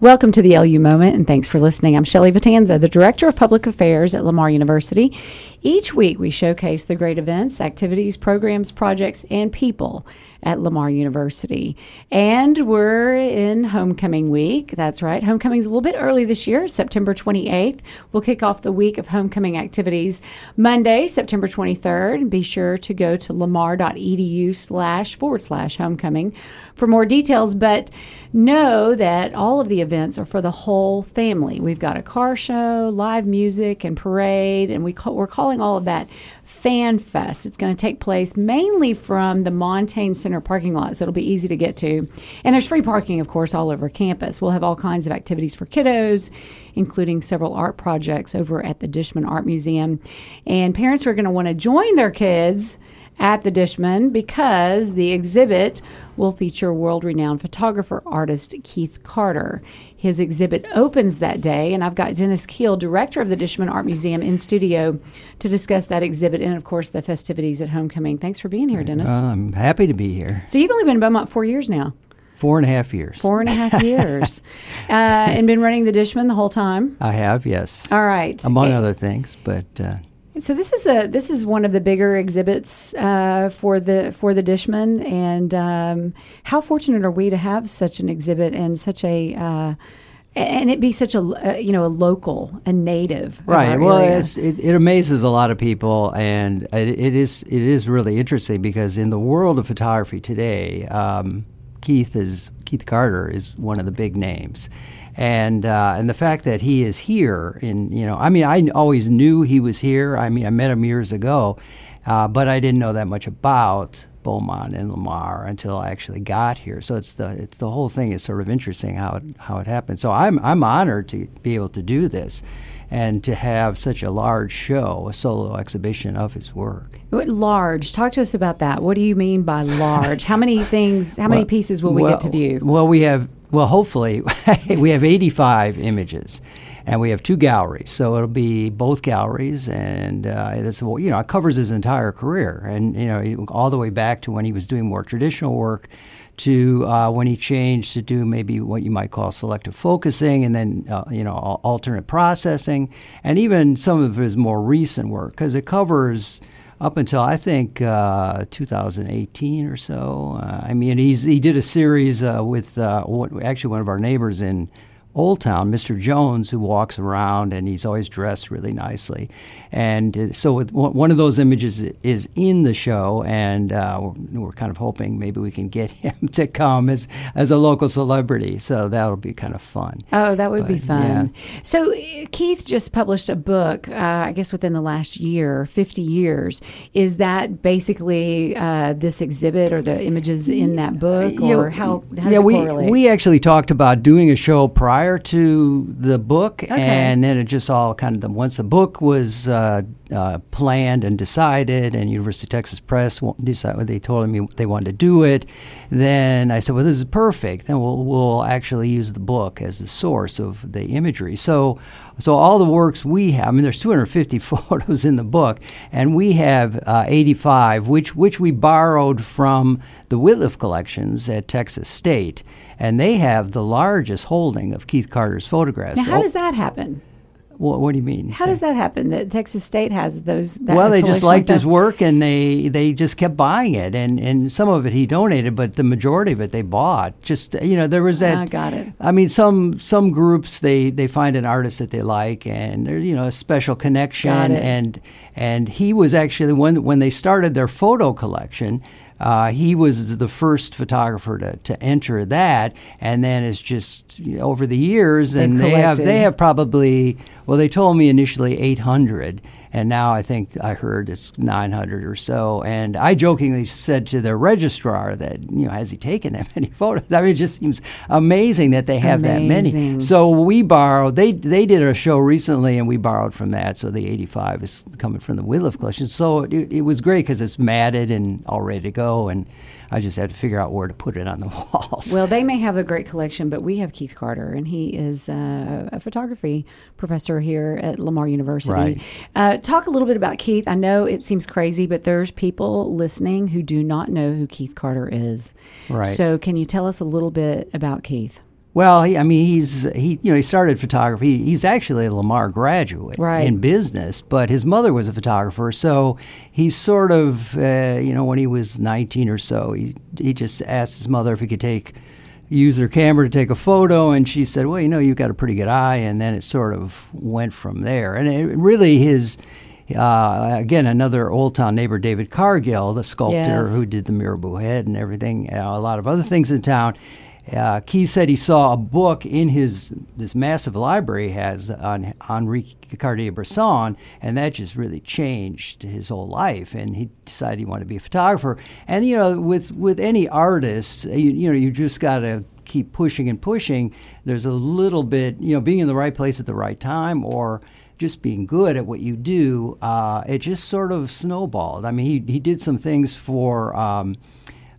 Welcome to the LU Moment, and thanks for listening. I'm Shelley Vitanza, the Director of Public Affairs at Lamar University. Each week, we showcase the great events, activities, programs, projects, and people at Lamar University. And we're in homecoming week. That's right. Homecoming's a little bit early this year, September 28th. We'll kick off the week of homecoming activities Monday, September 23rd. Be sure to go to lamar.edu slash forward slash homecoming for more details. But know that all of the events are for the whole family. We've got a car show, live music, and parade, and we call, we're calling all of that Fan Fest. It's going to take place mainly from the Montagne Center parking lot, so it'll be easy to get to. And there's free parking, of course, all over campus. We'll have all kinds of activities for kiddos, including several art projects over at the Dishman Art Museum. And parents are going to want to join their kids at the Dishman because the exhibit will feature world renowned photographer artist Keith Carter. His exhibit opens that day, and I've got Dennis Keel, director of the Dishman Art Museum, in studio to discuss that exhibit and, of course, the festivities at homecoming. Thanks for being here, Dennis. Uh, I'm happy to be here. So, you've only been in Beaumont four years now. Four and a half years. Four and a half years. uh, and been running the Dishman the whole time? I have, yes. All right. Among and, other things, but. Uh, so this is a this is one of the bigger exhibits uh, for the for the Dishman, and um, how fortunate are we to have such an exhibit and such a uh, and it be such a uh, you know a local a native right. well it, it, amazes a lot of people. And it, it is it is really interesting because in the world of photography today um, Keith is Keith Carter is one of the big names and uh, and the fact that he is here in you know I mean I always knew he was here I mean I met him years ago uh, but I didn't know that much about Beaumont and Lamar until I actually got here. So it's the it's the whole thing is sort of interesting how it how it happened. So I'm I'm honored to be able to do this and to have such a large show, a solo exhibition of his work. Large. Talk to us about that. What do you mean by large? how many things? How well, many pieces will we well, get to view? Well, we have. Well, hopefully, we have 85 images, and we have two galleries. So it'll be both galleries, and uh, it's you know it covers his entire career, and you know all the way back to when he was doing more traditional work, to uh, when he changed to do maybe what you might call selective focusing, and then uh, you know alternate processing, and even some of his more recent work because it covers up until I think uh, 2018 or so. Uh, I mean, he's he did a series uh, with uh, actually one of our neighbors in Old Town, Mr. Jones, who walks around and he's always dressed really nicely. And uh, so one of those images is in the show, and uh, we're, we're, kind of hoping maybe we can get him to come as, as a local celebrity. So that'll be kind of fun. Oh, that would but, be fun. Yeah. So Keith just published a book, uh, I guess within the last year, 50 years. Is that basically uh, this exhibit or the images in that book, or yeah, how, how yeah, we, correlate? we actually talked about doing a show prior prior to the book, okay. and then it just all kind of once the book was uh, uh, planned and decided, and University of Texas Press decided they told me they wanted to do it. Then I said, "Well, this is perfect. Then we'll we'll actually use the book as the source of the imagery." So, so all the works we have, I mean, there's 250 photos in the book, and we have uh, 85, which which we borrowed from the Wittliff collections at Texas State and they have the largest holding of Keith Carter's photographs. Now, how does that happen? What, what, do you mean? How does that happen? That Texas State has those. well, they just liked his work, and they they just kept buying it, and and some of it he donated, but the majority of it they bought. Just you know, there was that. I got it. I mean, some some groups they they find an artist that they like, and there's you know a special connection, and and he was actually when when they started their photo collection. Uh, he was the first photographer to, to enter that, and then it's just you know, over the years, and collected. they have they have probably well, they told me initially 800, and now I think I heard it's 900 or so. And I jokingly said to the registrar that, you know, has he taken that many photos? I mean, it just seems amazing that they have amazing. that many. So we borrowed, they, they did a show recently and we borrowed from that. So the 85 is coming from the Wittliff collection. So it, it was great because it's matted and all ready to go. And I just had to figure out where to put it on the walls. Well, they may have a great collection, but we have Keith Carter, and he is uh, a photography professor here at Lamar University. Right. Uh, talk a little bit about Keith. I know it seems crazy, but there's people listening who do not know who Keith Carter is. Right. So, can you tell us a little bit about Keith? Well, he, I mean, he's he you know he started photography. He's actually a Lamar graduate Right. in business, but his mother was a photographer, so he sort of uh, you know when he was 19 or so, he he just asked his mother if he could take use her camera to take a photo, and she said, "Well, you know, you've got a pretty good eye," and then it sort of went from there. And it really his. Uh, again, another Old Town neighbor, David Cargill, the sculptor Yes. who did the Mirabeau head and everything, uh, a lot of other things in town. Uh, said he saw a book in his this massive library has on Henri Cartier-Bresson, and that just really changed his whole life. And he decided he wanted to be a photographer. And you know, with with any artist, you, you know, you just got to keep pushing and pushing. There's a little bit, you know, being in the right place at the right time, or just being good at what you do, uh, it just sort of snowballed. I mean, he, he did some things for um,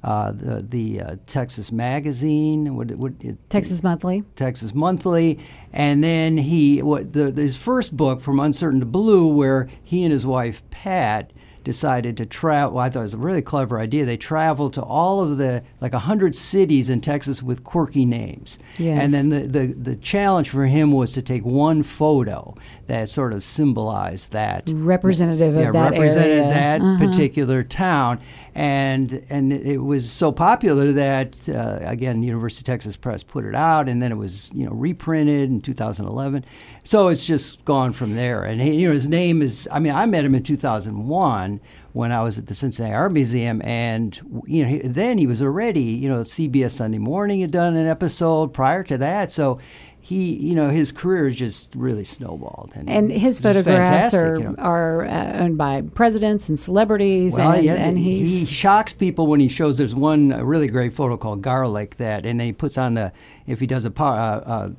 uh, the, the uh, Texas Magazine, what, what, it, Texas Monthly. Texas Monthly, and then he what the, his first book from Uncertain to Blue, where he and his wife Pat decided to travel. Well, I thought it was a really clever idea. They traveled to all of the like a hundred cities in Texas with quirky names, Yes. and then the, the the challenge for him was to take one photo that sort of symbolized that Representative of yeah, that represented area. that Uh-huh. particular town, and and it was so popular that uh, again, University of Texas Press put it out, and then it was you know reprinted in 2011. So it's just gone from there. And he, you know, his name is. I mean, I met him in 2001 when I was at the Cincinnati Art Museum, and you know, he, then he was already you know CBS Sunday Morning had done an episode prior to that, so. He, you know, his career is just really snowballed, and, And his photographs are, you know. are uh, owned by presidents and celebrities, Well, and, yeah, and he shocks people when he shows. There's one really great photo called Garlic that, and then he puts on the if he does a, uh, uh,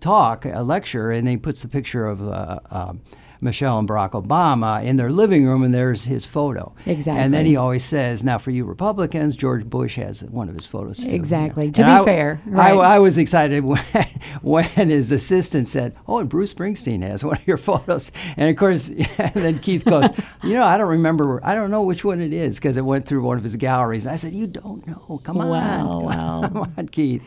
talk, a lecture, and then he puts the picture of uh, uh, Michelle and Barack Obama in their living room, and there's his photo. Exactly. And then he always says, "Now for you Republicans, George Bush has one of his photos." too." Exactly. Yeah. To And be I- fair, I, right. I was excited when, when his assistant said, "Oh, and Bruce Springsteen has one of your photos." And of course, and then Keith goes, "You know, I don't remember. I don't know which one it is because it went through one of his galleries." And I said, "You don't know? Come on, Wow, come wow. on, come on, Keith."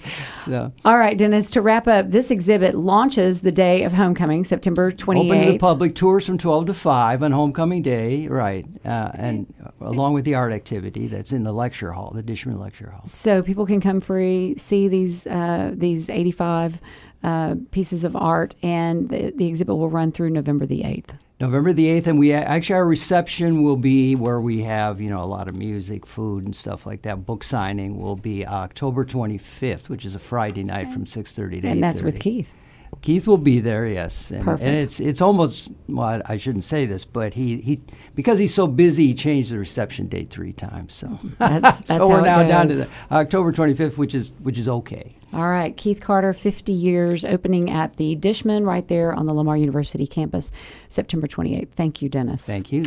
So. All right, Dennis, to wrap up, this exhibit launches the day of homecoming, September 28th. Open to the public, tours from 12 to 5 on homecoming day, right, uh, and along with the art activity that's in the lecture hall, the Dishman Lecture Hall. So people can come free, see these uh, these 85 uh, pieces of art, and the, the exhibit will run through November the 8th. November the 8th, and we actually, our reception will be where we have, you know, a lot of music, food, and stuff like that. Book signing will be October 25th, which is a Friday night from 6.30 to And that's with Keith. Keith will be there, yes. And, Perfect. and it's it's almost well, I shouldn't say this, but he, he because he's so busy, he changed the reception date three times. So That's- that's so we're now down to the October 25th, which is which is okay. All right, Keith Carter, 50 years, opening at the Dishman right there on the Lamar University campus, September 28th. Thank you, Dennis. Thank you.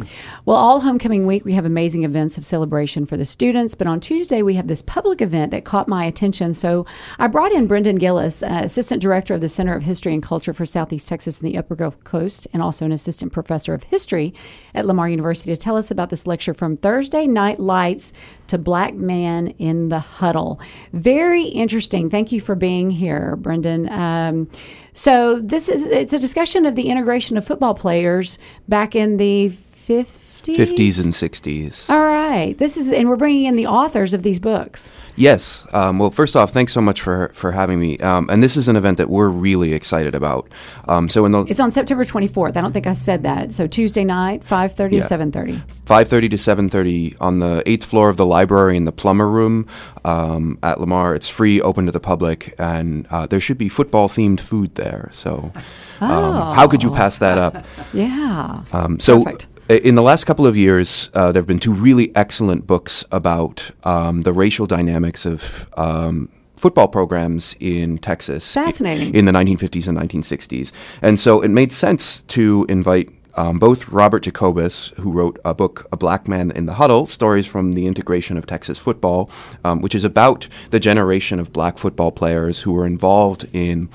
Well, all homecoming week, we have amazing events of celebration for the students. But on Tuesday, we have this public event that caught my attention. So I brought in Brendan Gillis, uh, Assistant Director of the Center of History and Culture for Southeast Texas and the Upper Gulf Coast, and also an Assistant Professor of History at Lamar University, to tell us about this lecture from Thursday Night Lights to Black Man in the Huddle. Very interesting. Thank you for being here, Brendan. Um, so this is it's a discussion of the integration of football players back in the 50s. 50s and 60s. All right. This is, and we're bringing in the authors of these books. Yes. Um, well, first off, thanks so much for for having me. Um, and this is an event that we're really excited about. Um, so in the It's on September 24th. I don't think I said that. So Tuesday night, 5:30 Yeah. to 7:30. 5:30 to 7:30 on the eighth floor of the library in the Plumber Room um, at Lamar. It's free, open to the public, and uh, there should be football themed food there. So, um, how could you pass that up? Yeah. Um, so, Perfect. I- in the last couple of years, uh, there have been two really excellent books about um, the racial dynamics of um, football programs in Texas. Fascinating. In the 1950s and 1960s. And so it made sense to invite. Um, both Robert Jacobus, who wrote a book, A Black Man in the Huddle Stories from the Integration of Texas Football, um, which is about the generation of black football players who were involved in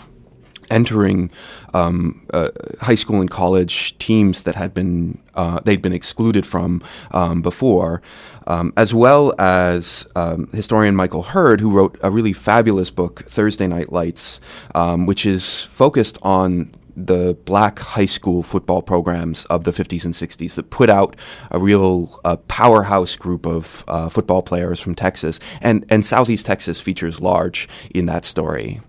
entering um, uh, high school and college teams that had been uh, they'd been excluded from um, before, um, as well as um, historian Michael Hurd, who wrote a really fabulous book, Thursday Night Lights, um, which is focused on the black high school football programs of the 50s and 60s that put out a real uh, powerhouse group of uh, football players from Texas. And, and Southeast Texas features large in that story.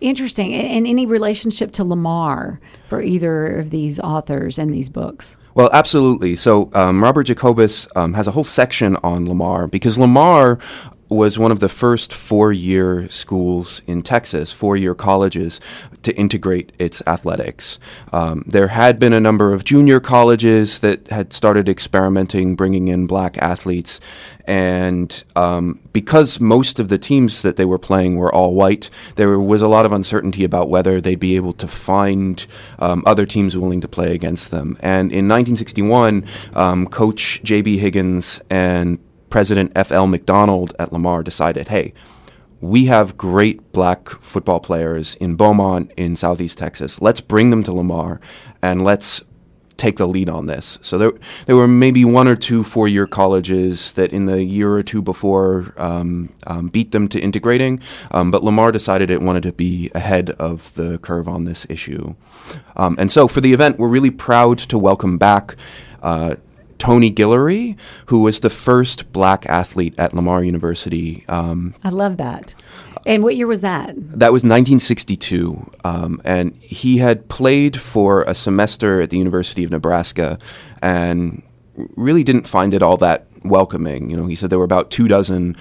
Interesting. And any relationship to Lamar for either of these authors and these books? Well, absolutely. So um, Robert Jacobus um, has a whole section on Lamar because Lamar was one of the first four year schools in Texas, four year colleges, to integrate its athletics. Um, there had been a number of junior colleges that had started experimenting, bringing in black athletes. And um, because most of the teams that they were playing were all white, there was a lot of uncertainty about whether they'd be able to find um, other teams willing to play against them. And in 1961, um, Coach J.B. Higgins and President F.L. McDonald at Lamar decided, hey, we have great black football players in Beaumont, in Southeast Texas. Let's bring them to Lamar and let's take the lead on this. So there, there were maybe one or two four year colleges that in the year or two before um, um, beat them to integrating, um, but Lamar decided it wanted to be ahead of the curve on this issue. Um, and so for the event, we're really proud to welcome back. Uh, Tony Guillory, who was the first black athlete at Lamar University. Um, I love that. And what year was that? That was 1962. Um, and he had played for a semester at the University of Nebraska and really didn't find it all that welcoming. You know, he said there were about two dozen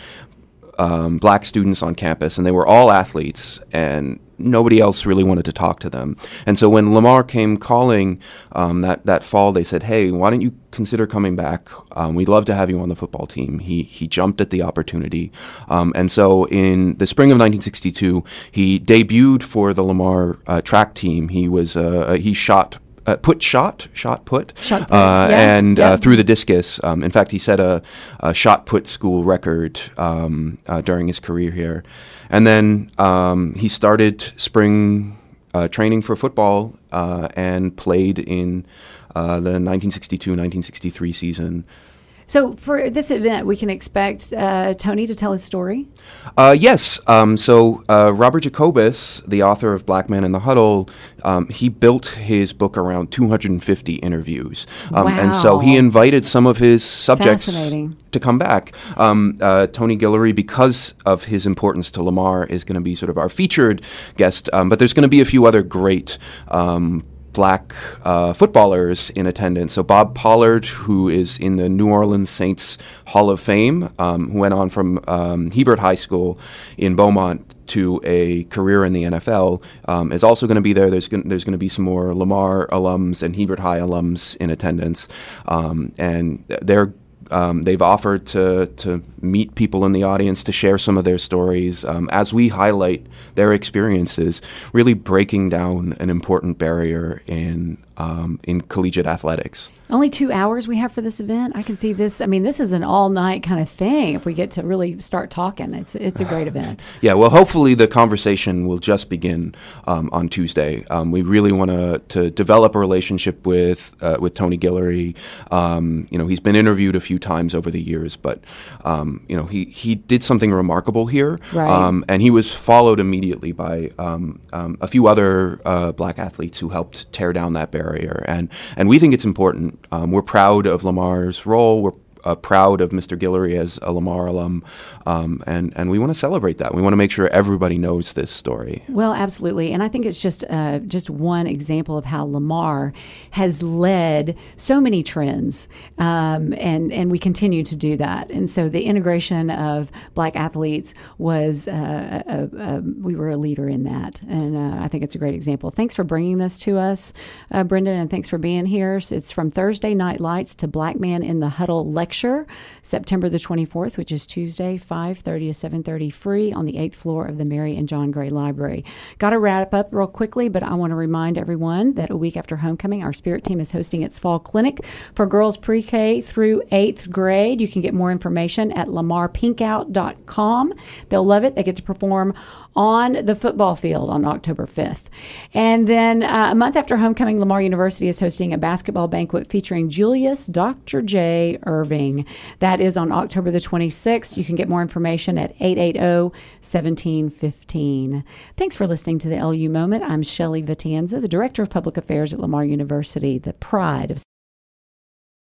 um, black students on campus, and they were all athletes, and nobody else really wanted to talk to them. And so when Lamar came calling um, that that fall, they said, "Hey, why don't you consider coming back? Um, we'd love to have you on the football team." He he jumped at the opportunity, um, and so in the spring of 1962, he debuted for the Lamar uh, track team. He was uh, he shot uh, put shot, shot put, shot put. Uh, yeah. and yeah. Uh, threw the discus. Um, in fact, he set a, a shot put school record um, uh, during his career here. And then um, he started spring uh, training for football and played in the 1962-1963 season. So, for this event, we can expect uh, Tony to tell his story? Uh, yes. Um, so, uh, Robert Jacobus, the author of Black Man in the Huddle, um, he built his book around 250 interviews. Um, wow. And so, he invited some of his subjects to come back. Um, uh, Tony Guillory, because of his importance to Lamar, is going to be sort of our featured guest. Um, but there's going to be a few other great um, black uh, footballers in attendance. So Bob Pollard, who is in the New Orleans Saints Hall of Fame, um, who went on from um, Hebert High School in Beaumont to a career in the NFL, um, is also going to be there. There's going there's going to be some more Lamar alums and Hebert High alums in attendance, um, and they're um, they've offered to, to meet people in the audience to share some of their stories um, as we highlight their experiences, really breaking down an important barrier in, um, in collegiate athletics. Only two hours we have for this event. I can see this. I mean, this is an all night kind of thing. If we get to really start talking, it's it's a great event. Yeah. Well, hopefully the conversation will just begin um, on Tuesday. Um, we really want to to develop a relationship with uh, with Tony Guillory. Um, you know, he's been interviewed a few times over the years, but um, you know, he he did something remarkable here, right. Um, and he was followed immediately by um, a few other uh, black athletes who helped tear down that barrier, and and we think it's important um, we're proud of Lamar's role. We're uh, proud of Mr. Guillory as a Lamar alum, um, and and we want to celebrate that. We want to make sure everybody knows this story. Well, absolutely, and I think it's just uh, just one example of how Lamar has led so many trends, um, and and we continue to do that. And so the integration of black athletes was uh, a, a, we were a leader in that, and uh, I think it's a great example. Thanks for bringing this to us, uh, Brendan, and thanks for being here. It's from Thursday Night Lights to Black Man in the Huddle lecture lecture September the 24th, which is Tuesday, 5:30 to 7:30 free on the 8th floor of the Mary and John Gray Library. Got to wrap up real quickly, but I want to remind everyone that a week after homecoming, our spirit team is hosting its fall clinic for girls pre-K through 8th grade. You can get more information at lamarpinkout.com. They'll love it. They get to perform on the football field on October 5th. And then uh, a month after homecoming, Lamar University is hosting a basketball banquet featuring Julius Dr. J. Erving. That is on October the 26th. You can get more information at 880 1715. Thanks for listening to the LU Moment. I'm Shelley Vitanza, the Director of Public Affairs at Lamar University, the pride of